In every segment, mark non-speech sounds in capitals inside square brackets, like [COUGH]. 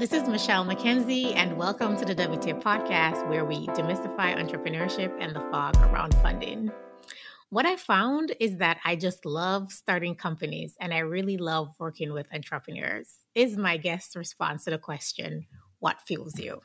This is Michelle McKenzie, and welcome to the WTF podcast, where we demystify entrepreneurship and the fog around funding. What I found is that I just love starting companies and I really love working with entrepreneurs. Is my guest's response to the question, What fuels you?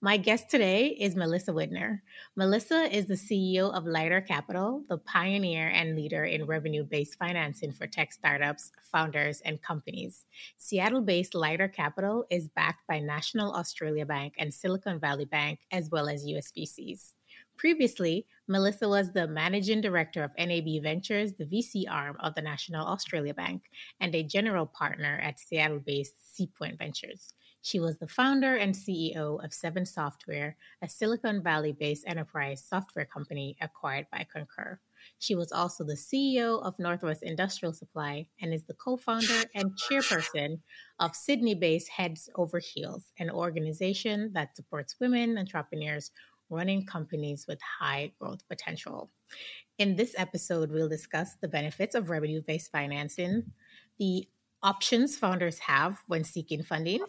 My guest today is Melissa Widner. Melissa is the CEO of Lighter Capital, the pioneer and leader in revenue based financing for tech startups, founders, and companies. Seattle based Lighter Capital is backed by National Australia Bank and Silicon Valley Bank, as well as USVCs. Previously, Melissa was the managing director of NAB Ventures, the VC arm of the National Australia Bank, and a general partner at Seattle based Seapoint Ventures. She was the founder and CEO of Seven Software, a Silicon Valley based enterprise software company acquired by Concur. She was also the CEO of Northwest Industrial Supply and is the co founder and chairperson of Sydney based Heads Over Heels, an organization that supports women entrepreneurs running companies with high growth potential. In this episode, we'll discuss the benefits of revenue based financing, the options founders have when seeking funding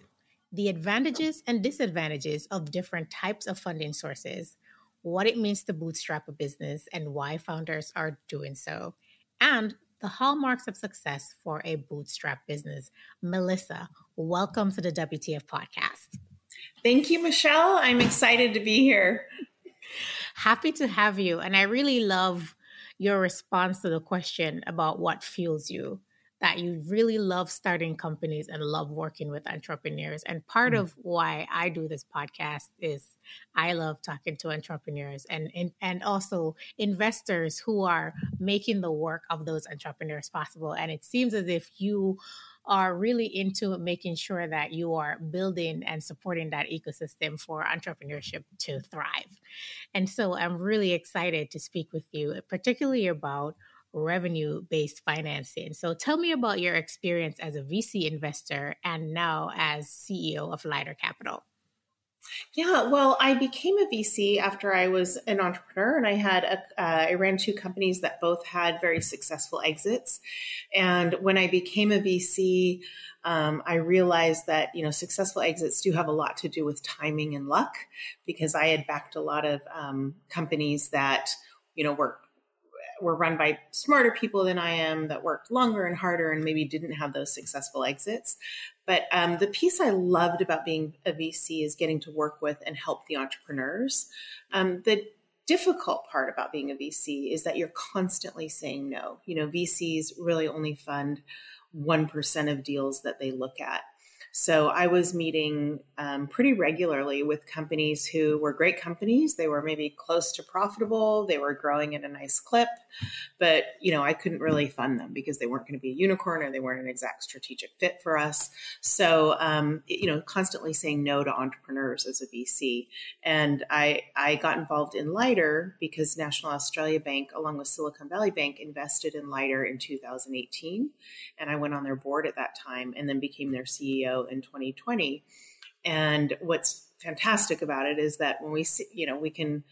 the advantages and disadvantages of different types of funding sources, what it means to bootstrap a business, and why founders are doing so, and the hallmarks of success for a bootstrap business. Melissa, welcome to the WTF podcast. Thank you, Michelle. I'm excited to be here. Happy to have you. And I really love your response to the question about what fuels you that you really love starting companies and love working with entrepreneurs. And part mm. of why I do this podcast is I love talking to entrepreneurs and, and and also investors who are making the work of those entrepreneurs possible. And it seems as if you are really into making sure that you are building and supporting that ecosystem for entrepreneurship to thrive. And so I'm really excited to speak with you, particularly about revenue based financing. So tell me about your experience as a VC investor and now as CEO of Lighter Capital. Yeah, well, I became a VC after I was an entrepreneur, and I had a, uh, I ran two companies that both had very successful exits. And when I became a VC, um, I realized that you know successful exits do have a lot to do with timing and luck, because I had backed a lot of um, companies that you know were were run by smarter people than I am that worked longer and harder and maybe didn't have those successful exits. But um, the piece I loved about being a VC is getting to work with and help the entrepreneurs. Um, the difficult part about being a VC is that you're constantly saying no. You know, VCs really only fund 1% of deals that they look at. So I was meeting um, pretty regularly with companies who were great companies. They were maybe close to profitable. They were growing at a nice clip, but you know I couldn't really fund them because they weren't going to be a unicorn or they weren't an exact strategic fit for us. So um, you know, constantly saying no to entrepreneurs as a VC, and I I got involved in Lighter because National Australia Bank, along with Silicon Valley Bank, invested in Lighter in 2018, and I went on their board at that time and then became their CEO in 2020. And what's fantastic about it is that when we see, you know, we can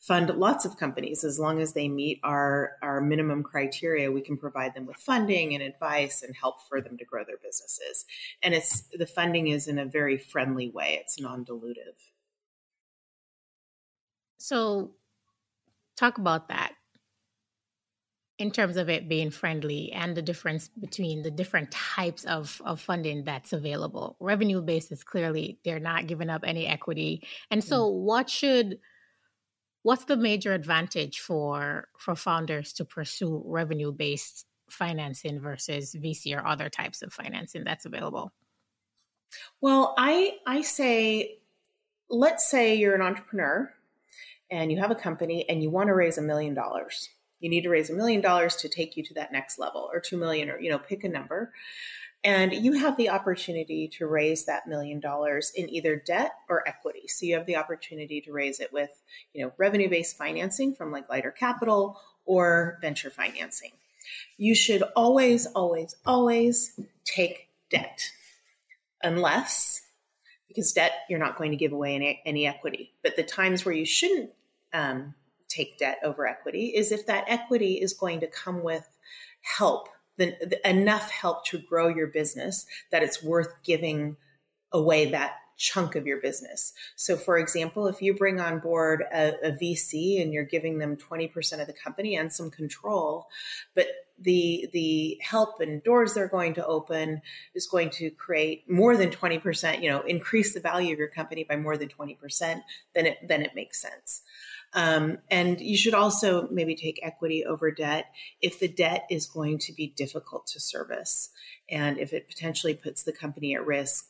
fund lots of companies as long as they meet our our minimum criteria we can provide them with funding and advice and help for them to grow their businesses. And it's the funding is in a very friendly way. It's non-dilutive. So talk about that in terms of it being friendly and the difference between the different types of, of funding that's available. Revenue based is clearly they're not giving up any equity. And so mm. what should what's the major advantage for for founders to pursue revenue based financing versus VC or other types of financing that's available? Well, I I say let's say you're an entrepreneur and you have a company and you want to raise a million dollars you need to raise a million dollars to take you to that next level or 2 million or you know pick a number. And you have the opportunity to raise that million dollars in either debt or equity. So you have the opportunity to raise it with you know revenue based financing from like lighter capital or venture financing. You should always always always take debt. Unless because debt you're not going to give away any, any equity. But the times where you shouldn't um, take debt over equity is if that equity is going to come with help, the, the, enough help to grow your business that it's worth giving away that chunk of your business. So, for example, if you bring on board a, a, VC and you're giving them 20% of the company and some control, but the the help and doors they're going to open is going to create more than 20%, you know, increase the value of your company by more than 20%, then it then it makes sense. Um, and you should also maybe take equity over debt if the debt is going to be difficult to service and if it potentially puts the company at risk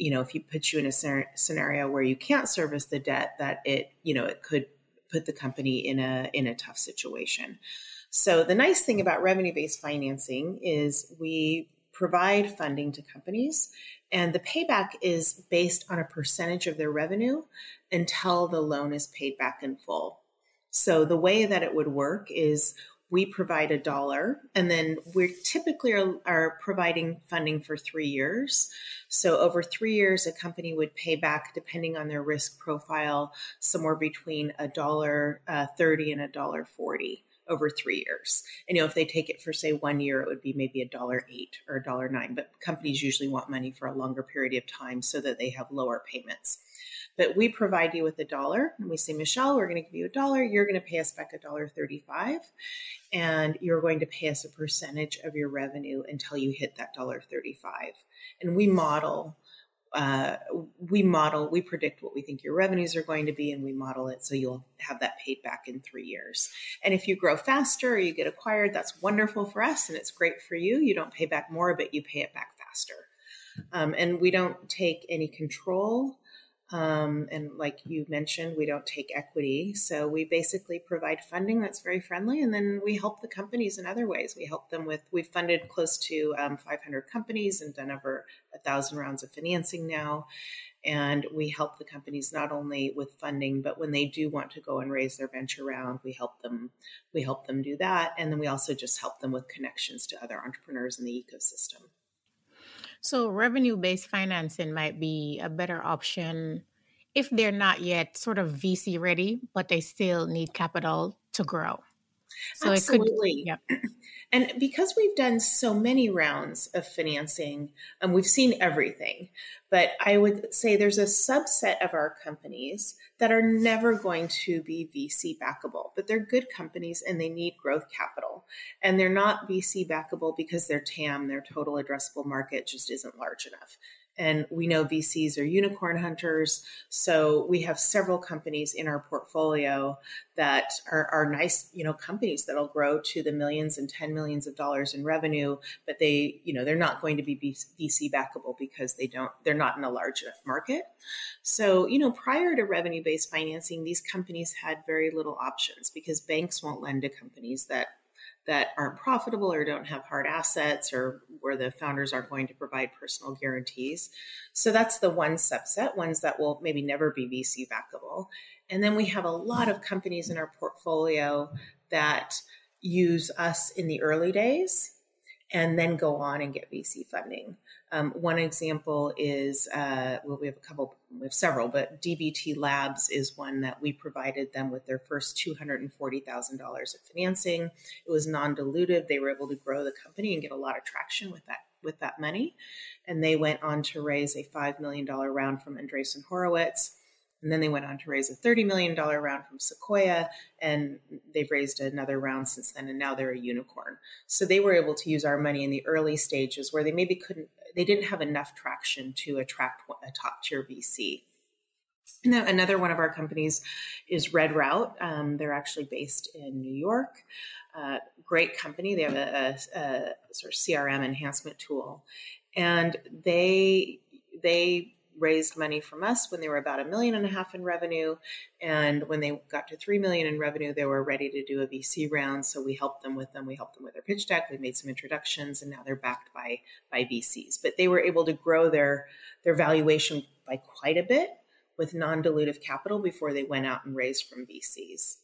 you know, if you put you in a scenario where you can't service the debt, that it, you know, it could put the company in a in a tough situation. So the nice thing about revenue-based financing is we provide funding to companies. And the payback is based on a percentage of their revenue until the loan is paid back in full. So the way that it would work is we provide a dollar and then we typically are, are, providing funding for three years. So over three years a company would pay back depending on their risk profile somewhere between a dollar uh, 30 and a dollar 40 over three years and you know if they take it for say one year it would be maybe a dollar eight or a dollar nine but companies usually want money for a longer period of time so that they have lower payments but we provide you with a dollar and we say, Michelle, we're going to give you a dollar. You're going to pay us back a dollar 35 and you're going to pay us a percentage of your revenue until you hit that dollar 35. And we model uh, we model, we predict what we think your revenues are going to be, and we model it so you'll have that paid back in three years. And if you grow faster or you get acquired, that's wonderful for us and it's great for you. You don't pay back more, but you pay it back faster. Um, and we don't take any control um, and like you mentioned, we don't take equity. So we basically provide funding that's very friendly. And then we help the companies in other ways. We help them with, we've funded close to um, 500 companies and done over a thousand rounds of financing now. And we help the companies not only with funding, but when they do want to go and raise their venture round, we help them, we help them do that. And then we also just help them with connections to other entrepreneurs in the ecosystem. So, revenue based financing might be a better option if they're not yet sort of VC ready, but they still need capital to grow. So Absolutely. Could, yeah. [CLEARS THROAT] And because we've done so many rounds of financing, and um, we've seen everything, but I would say there's a subset of our companies that are never going to be VC backable, but they're good companies and they need growth capital. And they're not VC backable because their TAM, their total addressable market, just isn't large enough. And we know VCs are unicorn hunters. So we have several companies in our portfolio that are, are nice, you know, companies that'll grow to the millions and 10 millions of dollars in revenue, but they, you know, they're not going to be VC backable because they don't, they're not in a large enough market. So, you know, prior to revenue based financing, these companies had very little options because banks won't lend to companies that that aren't profitable or don't have hard assets or where the founders aren't going to provide personal guarantees. So that's the one subset, ones that will maybe never be VC backable. And then we have a lot of companies in our portfolio that use us in the early days and then go on and get VC funding. Um, one example is, uh, well, we have a couple, we have several, but DBT Labs is one that we provided them with their first $240,000 of financing. It was non-dilutive. They were able to grow the company and get a lot of traction with that with that money. And they went on to raise a $5 million round from Andreessen Horowitz and then they went on to raise a $30 million round from Sequoia, and they've raised another round since then, and now they're a unicorn. So they were able to use our money in the early stages where they maybe couldn't, they didn't have enough traction to attract a top tier VC. And another one of our companies is Red Route. Um, they're actually based in New York. Uh, great company. They have a, a, a sort of CRM enhancement tool, and they they raised money from us when they were about a million and a half in revenue. And when they got to three million in revenue, they were ready to do a VC round. So we helped them with them. We helped them with their pitch deck. We made some introductions, and now they're backed by by VCs. But they were able to grow their their valuation by quite a bit with non-dilutive capital before they went out and raised from VCs.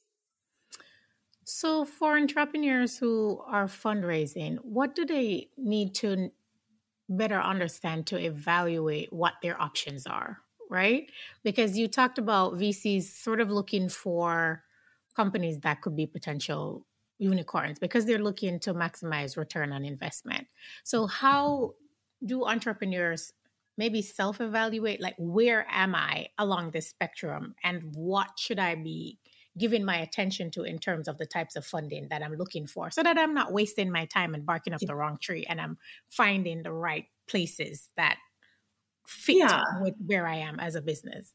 So, for entrepreneurs who are fundraising, what do they need to better understand to evaluate what their options are, right? Because you talked about VCs sort of looking for companies that could be potential unicorns because they're looking to maximize return on investment. So, how do entrepreneurs maybe self evaluate like where am I along this spectrum and what should I be giving my attention to in terms of the types of funding that I'm looking for so that I'm not wasting my time and barking up the wrong tree and I'm finding the right places that fit yeah. with where I am as a business.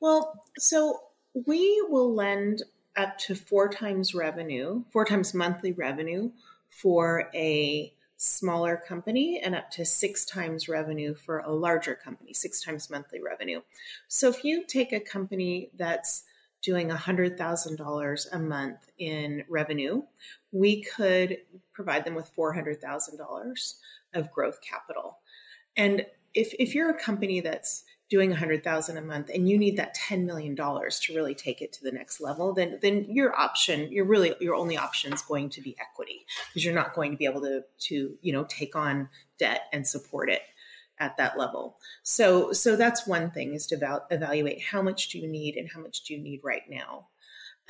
Well, so we will lend up to four times revenue, four times monthly revenue for a smaller company and up to six times revenue for a larger company, six times monthly revenue. So if you take a company that's doing $100,000 a month in revenue, we could provide them with $400,000 of growth capital. And if, if you're a company that's doing 100,000 a month and you need that 10 million dollars to really take it to the next level then then your option your really your only option is going to be equity because you're not going to be able to to you know take on debt and support it at that level so so that's one thing is to val- evaluate how much do you need and how much do you need right now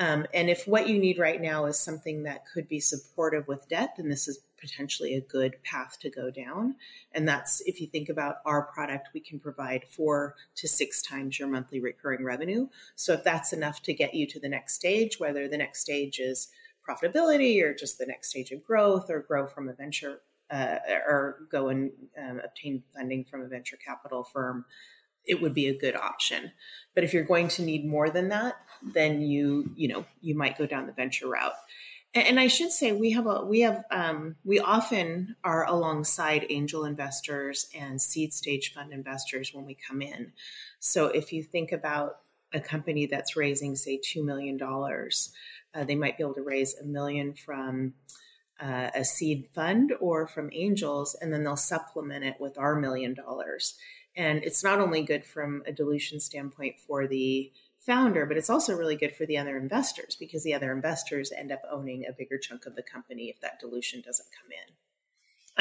um, and if what you need right now is something that could be supportive with debt, then this is potentially a good path to go down. And that's if you think about our product, we can provide four to six times your monthly recurring revenue. So if that's enough to get you to the next stage, whether the next stage is profitability or just the next stage of growth or grow from a venture uh, or go and um, obtain funding from a venture capital firm, it would be a good option. But if you're going to need more than that, then you you know you might go down the venture route. And, and I should say we have a we have um, we often are alongside angel investors and seed stage fund investors when we come in. So if you think about a company that's raising say two million dollars, uh, they might be able to raise a million from uh, a seed fund or from angels, and then they'll supplement it with our million dollars. And it's not only good from a dilution standpoint for the founder, but it's also really good for the other investors because the other investors end up owning a bigger chunk of the company if that dilution doesn't come in.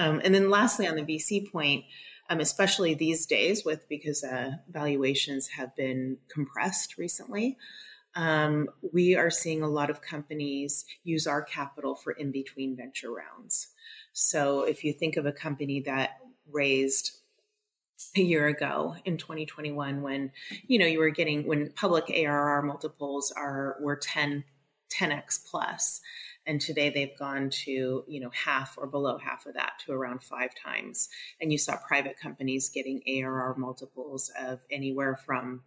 Um, and then lastly, on the VC point, um, especially these days with because uh, valuations have been compressed recently, um, we are seeing a lot of companies use our capital for in between venture rounds. So if you think of a company that raised a year ago in 2021 when you know you were getting when public ARR multiples are were 10 10x plus and today they've gone to you know half or below half of that to around five times and you saw private companies getting ARR multiples of anywhere from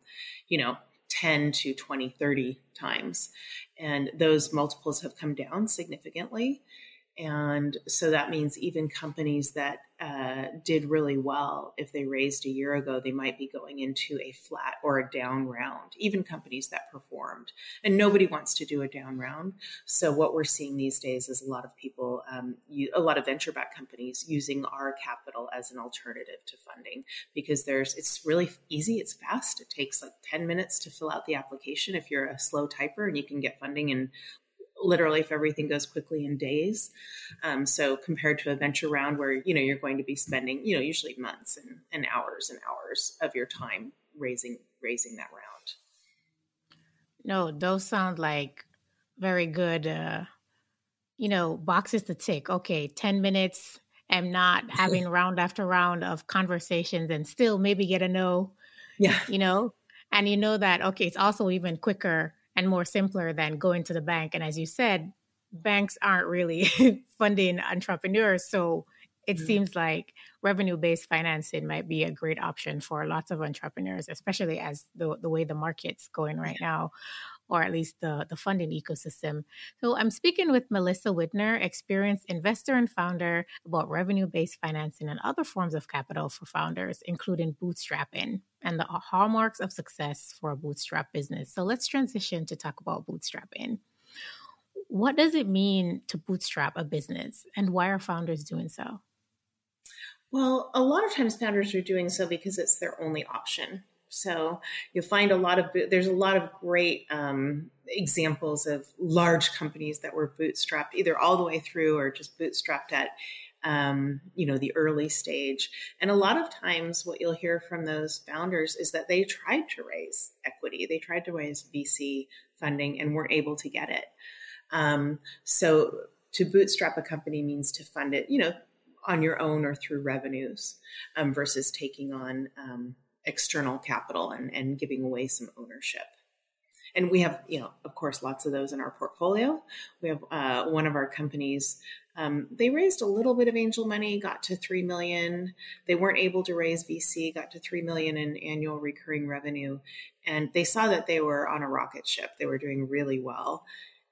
you know 10 to 20 30 times. And those multiples have come down significantly and so that means even companies that uh, did really well, if they raised a year ago, they might be going into a flat or a down round, even companies that performed. And nobody wants to do a down round. So what we're seeing these days is a lot of people, um, you, a lot of venture backed companies using our capital as an alternative to funding because there's, it's really easy. It's fast. It takes like 10 minutes to fill out the application if you're a slow typer and you can get funding in literally if everything goes quickly in days. Um, so compared to a venture round where you know you're going to be spending you know usually months and, and hours and hours of your time raising raising that round. No, those sound like very good. Uh, you know, boxes to tick. Okay, ten minutes. I'm not [LAUGHS] having round after round of conversations and still maybe get a no. Yeah. You know, and you know that okay, it's also even quicker and more simpler than going to the bank. And as you said, banks aren't really [LAUGHS] funding entrepreneurs. So it mm-hmm. seems like revenue based financing might be a great option for lots of entrepreneurs, especially as the, the way the market's going right now, or at least the, the funding ecosystem. So I'm speaking with Melissa Widner, experienced investor and founder, about revenue based financing and other forms of capital for founders, including bootstrapping and the hallmarks of success for a bootstrap business. So let's transition to talk about bootstrapping. What does it mean to bootstrap a business and why are founders doing so? Well, a lot of times founders are doing so because it's their only option. So you'll find a lot of there's a lot of great um, examples of large companies that were bootstrapped either all the way through or just bootstrapped at um, you know, the early stage. And a lot of times, what you'll hear from those founders is that they tried to raise equity, they tried to raise VC funding and weren't able to get it. Um, so, to bootstrap a company means to fund it, you know, on your own or through revenues um, versus taking on um, external capital and, and giving away some ownership. And we have, you know, of course, lots of those in our portfolio. We have uh, one of our companies. Um, they raised a little bit of angel money, got to three million. They weren't able to raise VC, got to three million in annual recurring revenue, and they saw that they were on a rocket ship. They were doing really well,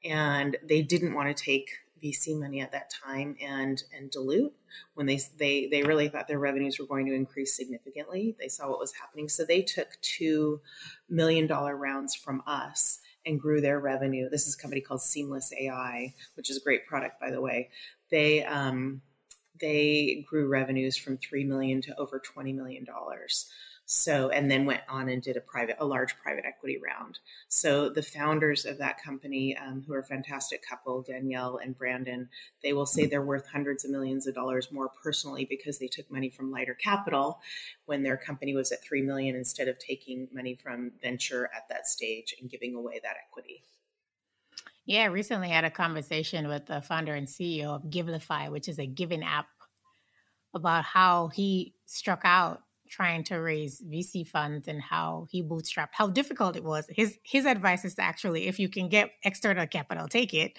and they didn't want to take VC money at that time and and dilute when they they they really thought their revenues were going to increase significantly. They saw what was happening, so they took two million dollar rounds from us and grew their revenue. This is a company called Seamless AI, which is a great product, by the way. They um, they grew revenues from three million to over twenty million dollars. So, and then went on and did a private, a large private equity round. So, the founders of that company, um, who are a fantastic couple, Danielle and Brandon, they will say they're worth hundreds of millions of dollars more personally because they took money from lighter capital when their company was at three million instead of taking money from venture at that stage and giving away that equity. Yeah, I recently had a conversation with the founder and CEO of Givelify, which is a giving app, about how he struck out trying to raise VC funds and how he bootstrapped, how difficult it was. His his advice is actually if you can get external capital, take it.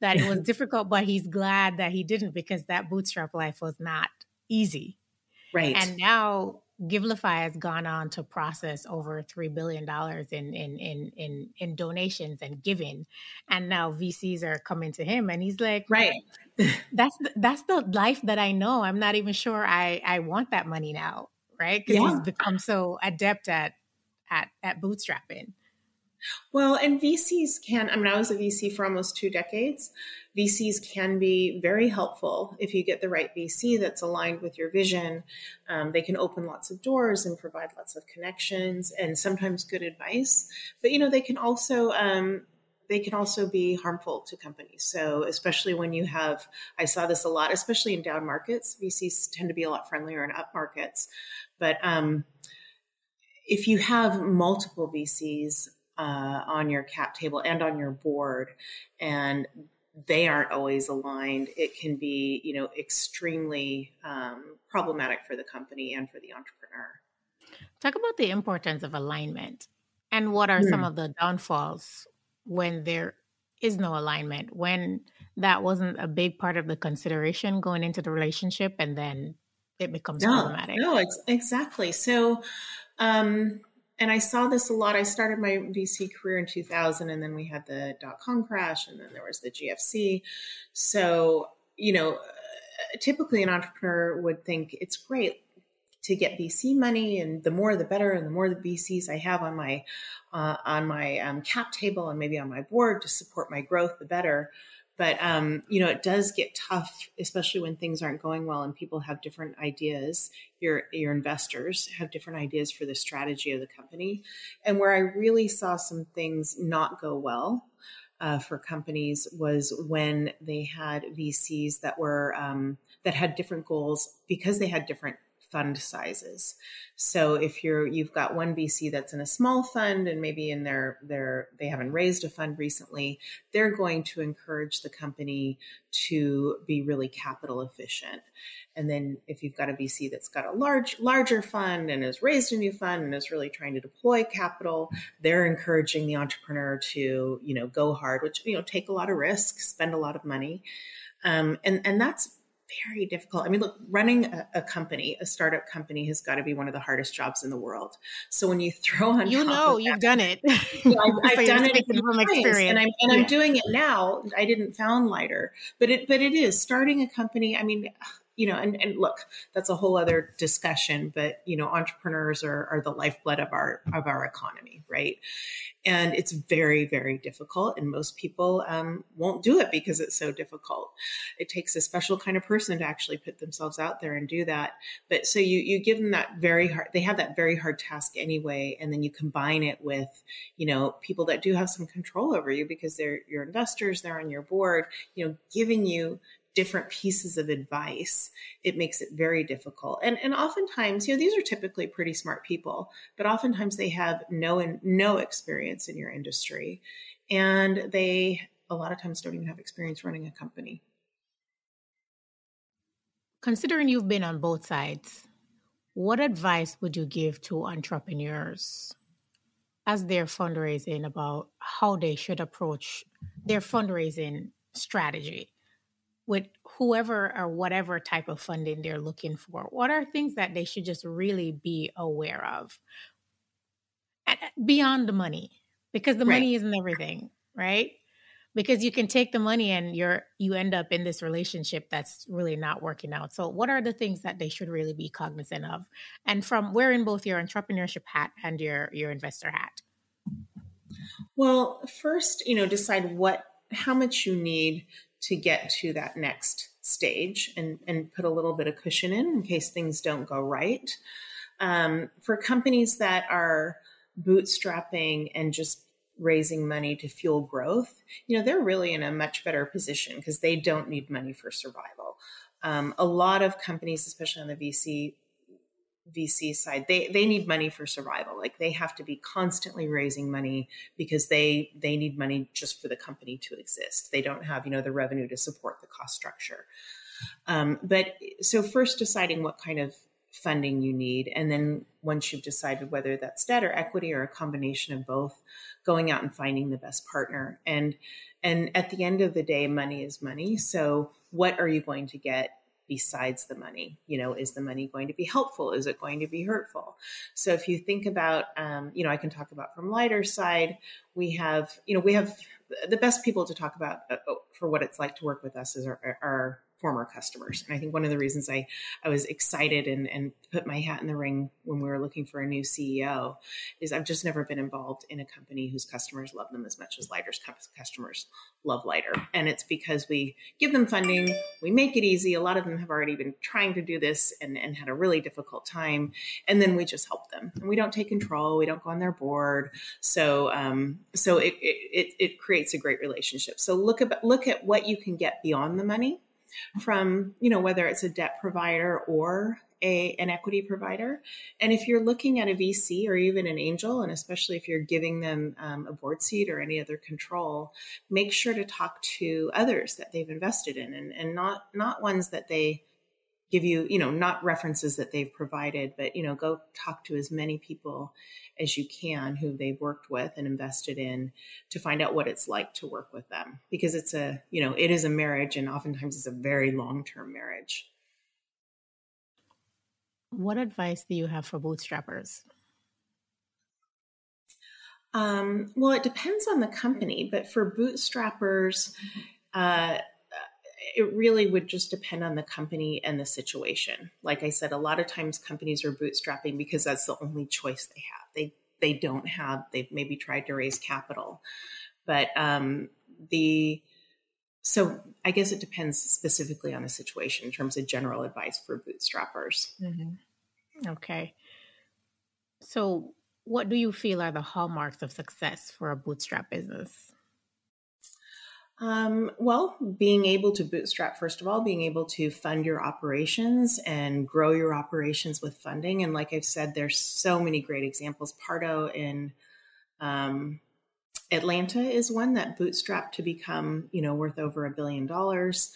That it was [LAUGHS] difficult, but he's glad that he didn't because that bootstrap life was not easy. Right. And now Givelify has gone on to process over three billion dollars in, in in in in donations and giving, and now VCs are coming to him, and he's like, right, that's the, that's the life that I know. I'm not even sure I I want that money now right? Because yeah. he's become so adept at at at bootstrapping. Well, and VCs can, I mean, I was a VC for almost two decades. VCs can be very helpful if you get the right VC that's aligned with your vision. Um, they can open lots of doors and provide lots of connections and sometimes good advice. But, you know, they can also, um, they can also be harmful to companies. So, especially when you have, I saw this a lot, especially in down markets. VCs tend to be a lot friendlier in up markets. But um, if you have multiple VCs uh, on your cap table and on your board, and they aren't always aligned, it can be, you know, extremely um, problematic for the company and for the entrepreneur. Talk about the importance of alignment and what are some hmm. of the downfalls when there is no alignment, when that wasn't a big part of the consideration going into the relationship and then it becomes no, problematic. No, ex- exactly. So, um, and I saw this a lot. I started my VC career in 2000, and then we had the dot com crash, and then there was the GFC. So, you know, typically an entrepreneur would think it's great to get VC money, and the more the better, and the more the VCs I have on my uh, on my um, cap table and maybe on my board to support my growth, the better. But um, you know, it does get tough, especially when things aren't going well and people have different ideas. Your your investors have different ideas for the strategy of the company. And where I really saw some things not go well uh, for companies was when they had VCs that were um, that had different goals because they had different fund sizes. So if you're you've got one VC that's in a small fund and maybe in their their they haven't raised a fund recently, they're going to encourage the company to be really capital efficient. And then if you've got a VC that's got a large larger fund and has raised a new fund and is really trying to deploy capital, they're encouraging the entrepreneur to, you know, go hard, which you know, take a lot of risk, spend a lot of money. Um, and and that's very difficult. I mean, look, running a, a, company, a startup company, has got to be one of the hardest jobs in the world. So when you [LAUGHS] throw on, you know, you've that, done it. [LAUGHS] You know, I've, [LAUGHS] I've done it from experience, and I'm and yeah. I'm doing it now. I didn't found lighter, but it but it is starting a company. I mean, you know, and, and look, that's a whole other discussion, but you know, entrepreneurs are, are the lifeblood of our of our economy, right? And it's very, very difficult, and most people um, won't do it because it's so difficult. It takes a special kind of person to actually put themselves out there and do that. But so you you give them that very hard. They have that very hard task anyway, and then you combine it with, you know, people that do have some control over you because they're your investors, they're on your board, you know, giving you different pieces of advice, it makes it very difficult. And and oftentimes, you know, these are typically pretty smart people, but oftentimes they have no and no experience in your industry, and they a lot of times don't even have experience running a company. considering you've been on both sides, what advice would you give to entrepreneurs as they're fundraising about how they should approach their fundraising strategy with whoever or whatever type of funding they're looking for? What are things that they should just really be aware of beyond the money? Because the right. money isn't everything, right? because you can take the money and you're you end up in this relationship that's really not working out so what are the things that they should really be cognizant of and from wearing both your entrepreneurship hat and your your investor hat well first you know decide what how much you need to get to that next stage and and put a little bit of cushion in in case things don't go right um, for companies that are bootstrapping and just raising money to fuel growth, you know, they're really in a much better position because they don't need money for survival. Um, a lot of companies, especially on the VC VC side, they they need money for survival. Like they have to be constantly raising money because they they need money just for the company to exist. They don't have you know the revenue to support the cost structure. Um, but so first deciding what kind of funding you need. And then once you've decided whether that's debt or equity or a combination of both, going out and finding the best partner. And and at the end of the day, money is money. So what are you going to get besides the money? You know, is the money going to be helpful? Is it going to be hurtful? So if you think about, um, you know, I can talk about from lighter side, we have, you know, we have the best people to talk about uh, for what it's like to work with us is our, our former customers. And I think one of the reasons I, I was excited and, and put my hat in the ring when we were looking for a new CEO is I've just never been involved in a company whose customers love them as much as Lighter's customers love Lighter. And it's because we give them funding, we make it easy. A lot of them have already been trying to do this and, and had a really difficult time. And then we just help them. And we don't take control, we don't go on their board. So um, so it, it, it creates a great relationship. So look at look at what you can get beyond the money from, you know, whether it's a debt provider or a, an equity provider. And if you're looking at a VC or even an angel, and especially if you're giving them um, a board seat or any other control, make sure to talk to others that they've invested in and, and not, not ones that they give you, you know, not references that they've provided, but, you know, go talk to as many people as you can who they've worked with and invested in to find out what it's like to work with them because it's a, you know, it is a marriage and oftentimes it's a very long term marriage. What advice do you have for bootstrappers? Um, well, it depends on the company, but for bootstrappers, uh, it really would just depend on the company and the situation. Like I said, a lot of times companies are bootstrapping because that's the only choice they have. They they don't have. They've maybe tried to raise capital, but um, the so I guess it depends specifically on the situation in terms of general advice for bootstrappers. Mm-hmm. Okay. So, what do you feel are the hallmarks of success for a bootstrap business? Um, well, being able to bootstrap, first of all, being able to fund your operations and grow your operations with funding. And like I've said, there's so many great examples. Pardot in um, Atlanta is one that bootstrapped to become, you know, worth over a billion dollars.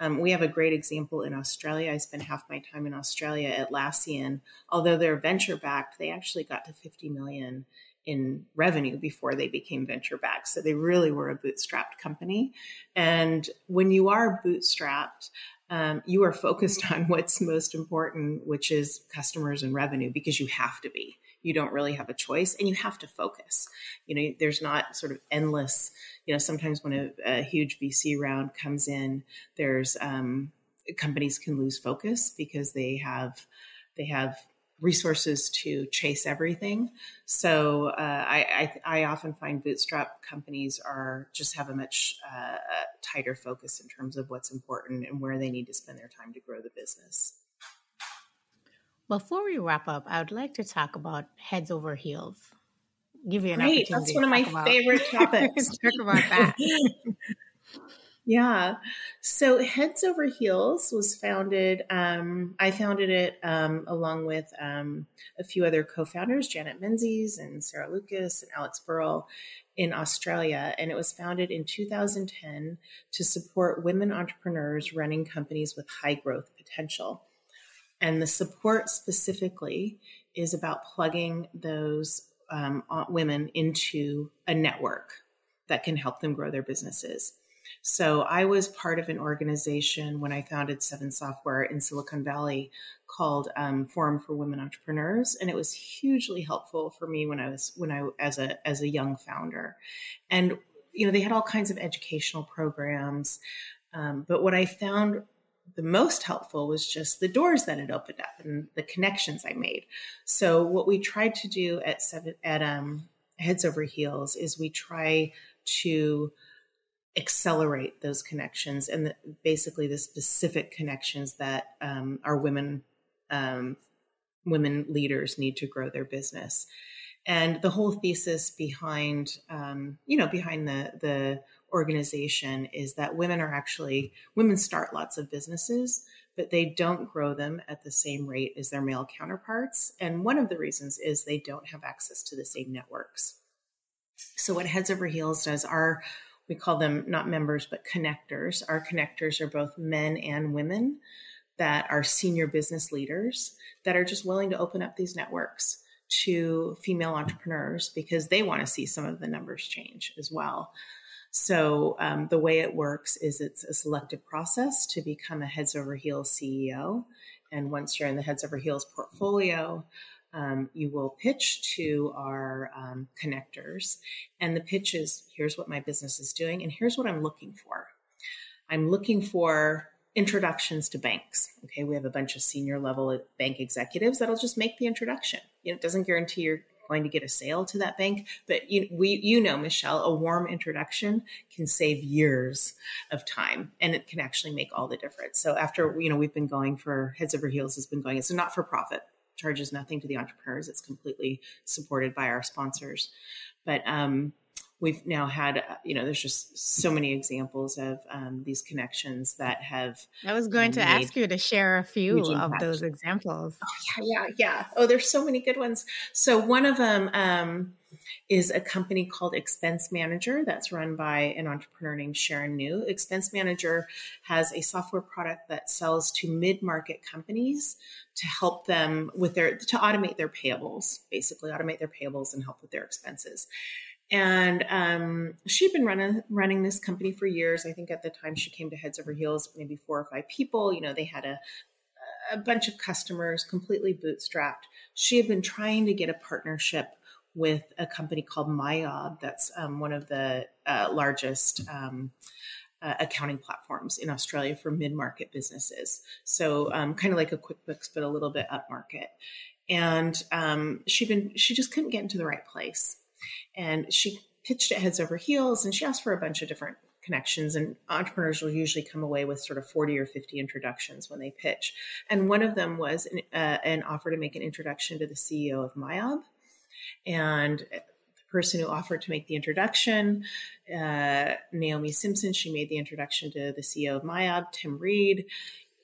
Um, we have a great example in Australia. I spent half my time in Australia Atlassian. Although they're venture backed, they actually got to 50 million in revenue before they became venture backed. So they really were a bootstrapped company. And when you are bootstrapped, um, you are focused [LAUGHS] on what's most important, which is customers and revenue, because you have to be. You don't really have a choice, and you have to focus. You know, there's not sort of endless. You know, sometimes when a, a huge VC round comes in, there's um, companies can lose focus because they have they have resources to chase everything. So uh, I, I, I, often find bootstrap companies are just have a much uh, tighter focus in terms of what's important and where they need to spend their time to grow the business. Before we wrap up, I would like to talk about heads over heels. Give you an Great, opportunity. That's one of my favorite [LAUGHS] topics. talk about that. [LAUGHS] Yeah. So Heads Over Heels was founded, um, I founded it um, along with um, a few other co founders, Janet Menzies and Sarah Lucas and Alex Burrell in Australia. And it was founded in 2010 to support women entrepreneurs running companies with high growth potential. And the support specifically is about plugging those um, women into a network that can help them grow their businesses. So I was part of an organization when I founded Seven Software in Silicon Valley called um, Forum for Women Entrepreneurs, and it was hugely helpful for me when I was when I as a as a young founder, and you know they had all kinds of educational programs, um, but what I found the most helpful was just the doors that it opened up and the connections I made. So what we tried to do at seven at um, Heads Over Heels is we try to accelerate those connections and the, basically the specific connections that um, our women um, women leaders need to grow their business. And the whole thesis behind um, you know behind the the organization is that women are actually women start lots of businesses but they don't grow them at the same rate as their male counterparts. And one of the reasons is they don't have access to the same networks. So what heads over heels does our we call them not members, but connectors. Our connectors are both men and women that are senior business leaders that are just willing to open up these networks to female entrepreneurs because they want to see some of the numbers change as well. So um, the way it works is it's a selective process to become a heads over heels CEO. And once you're in the heads over heels portfolio, um, you will pitch to our um, connectors. And the pitch is here's what my business is doing, and here's what I'm looking for. I'm looking for introductions to banks. Okay, we have a bunch of senior level bank executives that'll just make the introduction. You know, it doesn't guarantee you're going to get a sale to that bank, but you we you know, Michelle, a warm introduction can save years of time, and it can actually make all the difference. So after you know we've been going for Heads Over Heels has been going. It's a not for profit charges nothing to the entrepreneurs. It's completely supported by our sponsors. But um, we've now had, you know, there's just so many examples of um, these connections that have. I was going um, to ask you to share a few of those examples. Oh, yeah, yeah, yeah. Oh, there's so many good ones. So one of them um, is a company called Expense Manager that's run by an entrepreneur named Sharon New. Expense Manager has a software product that sells to mid-market companies to help them with their to automate their payables, basically automate their payables and help with their expenses. And um, she'd been running running this company for years. I think at the time she came to Heads Over Heels, maybe four or five people. You know, they had a a bunch of customers, completely bootstrapped. She had been trying to get a partnership with a company called MYOB, that's um, one of the uh, largest um, uh, accounting platforms in Australia for mid market businesses. So, um, kind of like a QuickBooks, but a little bit upmarket. And um, she been she just couldn't get into the right place, and she pitched it heads over heels, and she asked for a bunch of different connections and entrepreneurs will usually come away with sort of 40 or 50 introductions when they pitch and one of them was an, uh, an offer to make an introduction to the ceo of myob and the person who offered to make the introduction, uh, Naomi Simson, she made the introduction to the CEO of MYOB, Tim Reed.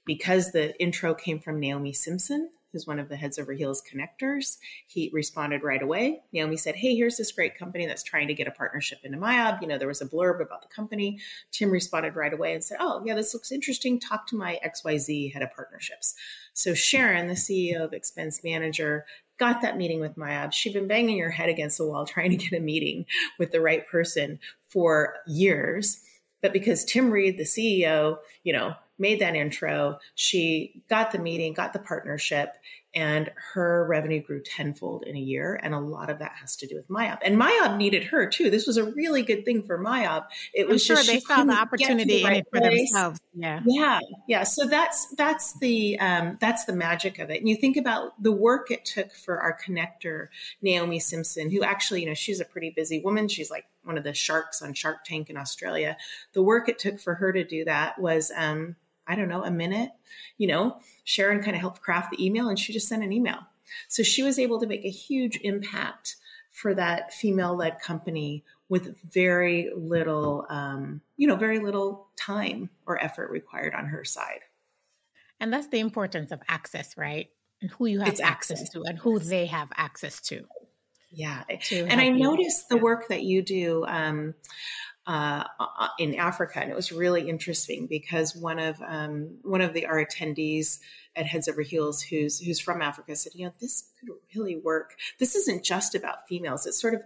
Because the intro came from Naomi Simson, who's one of the heads over heels connectors. He responded right away. Naomi said, Hey, here's this great company that's trying to get a partnership into MYOB. You know, there was a blurb about the company. Tim responded right away and said, Oh, yeah, this looks interesting. Talk to my XYZ head of partnerships. So Sharon, the CEO of Expense Manager, got that meeting with MYOB. She'd been banging her head against the wall trying to get a meeting with the right person for years. But because Tim Reed, the CEO, you know, made that intro, she got the meeting, got the partnership, and her revenue grew tenfold in a year. And a lot of that has to do with MYOB. And MYOB needed her too. This was a really good thing for MYOB. It was I'm sure they saw the opportunity the right for place. themselves. Yeah. Yeah. Yeah. So that's that's the um, that's the magic of it. And you think about the work it took for our connector, Naomi Simson, who actually, you know, she's a pretty busy woman. She's like one of the sharks on Shark Tank in Australia. The work it took for her to do that was um, I don't know, a minute. You know, Sharon kind of helped craft the email and she just sent an email. So she was able to make a huge impact for that female led company with very little, um, you know, very little time or effort required on her side. And that's the importance of access, right? And who you have access, access, to and who they have access to. Yeah. And I noticed the work that you do. Um, uh, uh, in Africa, and it was really interesting because one of um, one of the our attendees at Heads Over Heels, who's who's from Africa, said, "You know, this could really work. This isn't just about females. It's sort of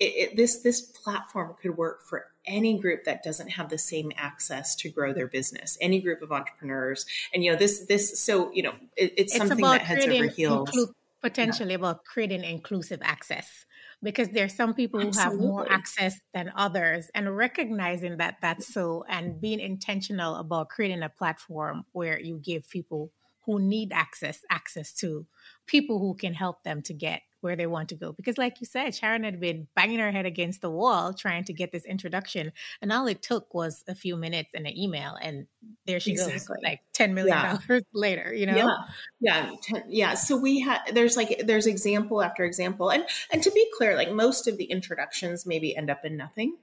it, it, this this platform could work for any group that doesn't have the same access to grow their business. Any group of entrepreneurs, and you know, this this so you know, it, it's, it's something that Heads Over Heels." Inclu- potentially yeah. about creating inclusive access because there's some people who have more access than others and recognizing that that's so and being intentional about creating a platform where you give people who need access access to people who can help them to get where they want to go. Because, like you said, Sharon had been banging her head against the wall trying to get this introduction, and all it took was a few minutes and an email, and there she exactly. goes, like ten million dollars yeah. [LAUGHS] later. You know? Yeah, yeah, ten, yeah. So we had there's like there's example after example, and and to be clear, like most of the introductions maybe end up in nothing.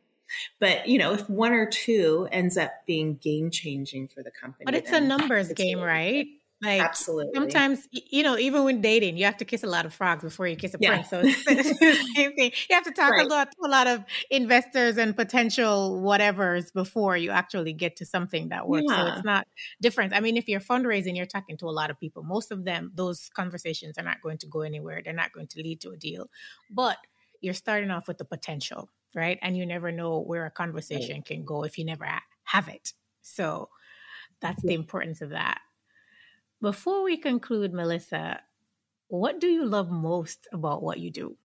But you know, if one or two ends up being game changing for the company, but it's a numbers game, right? Like absolutely. Sometimes, you know, even when dating, you have to kiss a lot of frogs before you kiss a yeah. prince. So it's the [LAUGHS] same thing. You have to talk right. a lot to a lot of investors and potential whatevers before you actually get to something that works. Yeah. So it's not different. I mean, if you're fundraising, you're talking to a lot of people. Most of them, those conversations are not going to go anywhere. They're not going to lead to a deal. But you're starting off with the potential, right? And you never know where a conversation right. can go if you never have it. So that's the importance of that. Before we conclude, Melissa, what do you love most about what you do?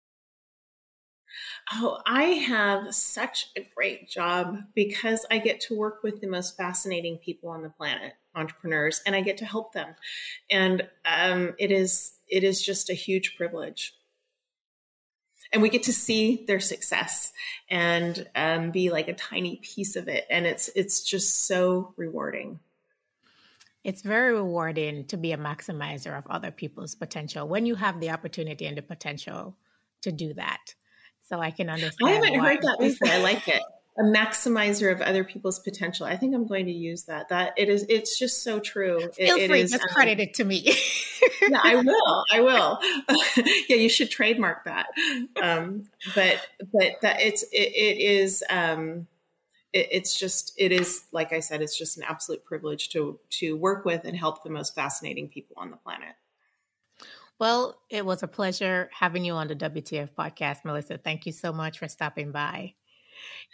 Oh, I have such a great job because I get to work with the most fascinating people on the planet, entrepreneurs, and I get to help them. And um, it is it is just a huge privilege. And we get to see their success and um, be like a tiny piece of it, and it's it's just so rewarding. It's very rewarding to be a maximizer of other people's potential when you have the opportunity and the potential to do that. So I can understand. I haven't heard that before. I [LAUGHS] like it. A maximizer of other people's potential. I think I'm going to use that. That it is. It's just so true. Feel free. It is, just um, credit it to me. [LAUGHS] yeah, I will. I will. [LAUGHS] yeah, you should trademark that. Um, but but that it's it, it is. Um, it, it's just it is like I said, it's just an absolute privilege to to work with and help the most fascinating people on the planet. Well, it was a pleasure having you on the WTF podcast, Melissa. Thank you so much for stopping by.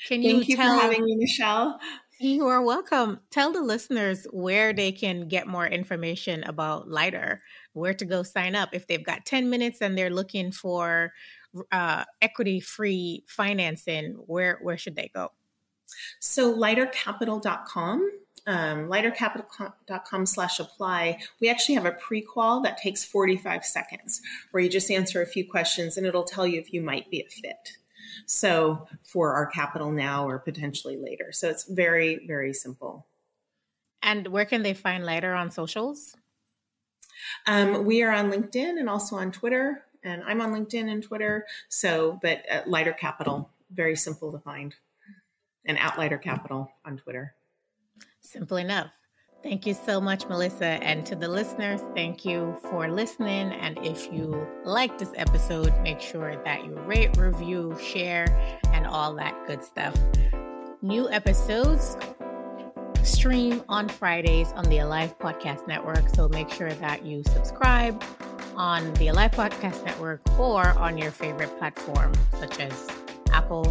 Can you Thank you tell, for having me, Michelle. You are welcome. Tell the listeners where they can get more information about Lighter, where to go sign up. If they've got 10 minutes and they're looking for uh, equity free financing, where, where should they go? So lightercapital.com, um, lightercapital.com slash apply, we actually have a pre-qual that takes 45 seconds where you just answer a few questions and it'll tell you if you might be a fit. So for our capital now or potentially later. So it's very, very simple. And where can they find Lighter on socials? Um, we are on LinkedIn and also on Twitter. And I'm on LinkedIn and Twitter. So, but Lighter Capital, very simple to find and at Lighter Capital on Twitter. Simple enough. Thank you so much, Melissa. And to the listeners, thank you for listening. And if you like this episode, make sure that you rate, review, share, and all that good stuff. New episodes stream on Fridays on the Alive Podcast Network. So make sure that you subscribe on the Alive Podcast Network or on your favorite platform, such as Apple,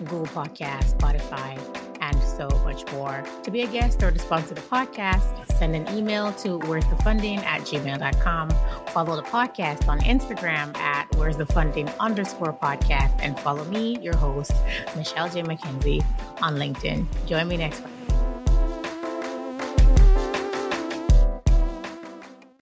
Google Podcast, Spotify, and so much more. To be a guest or to sponsor the podcast, send an email to where's the funding at gmail.com. Follow the podcast on Instagram at where's the funding underscore podcast and follow me, your host, Michelle J. McKenzie on LinkedIn. Join me next week.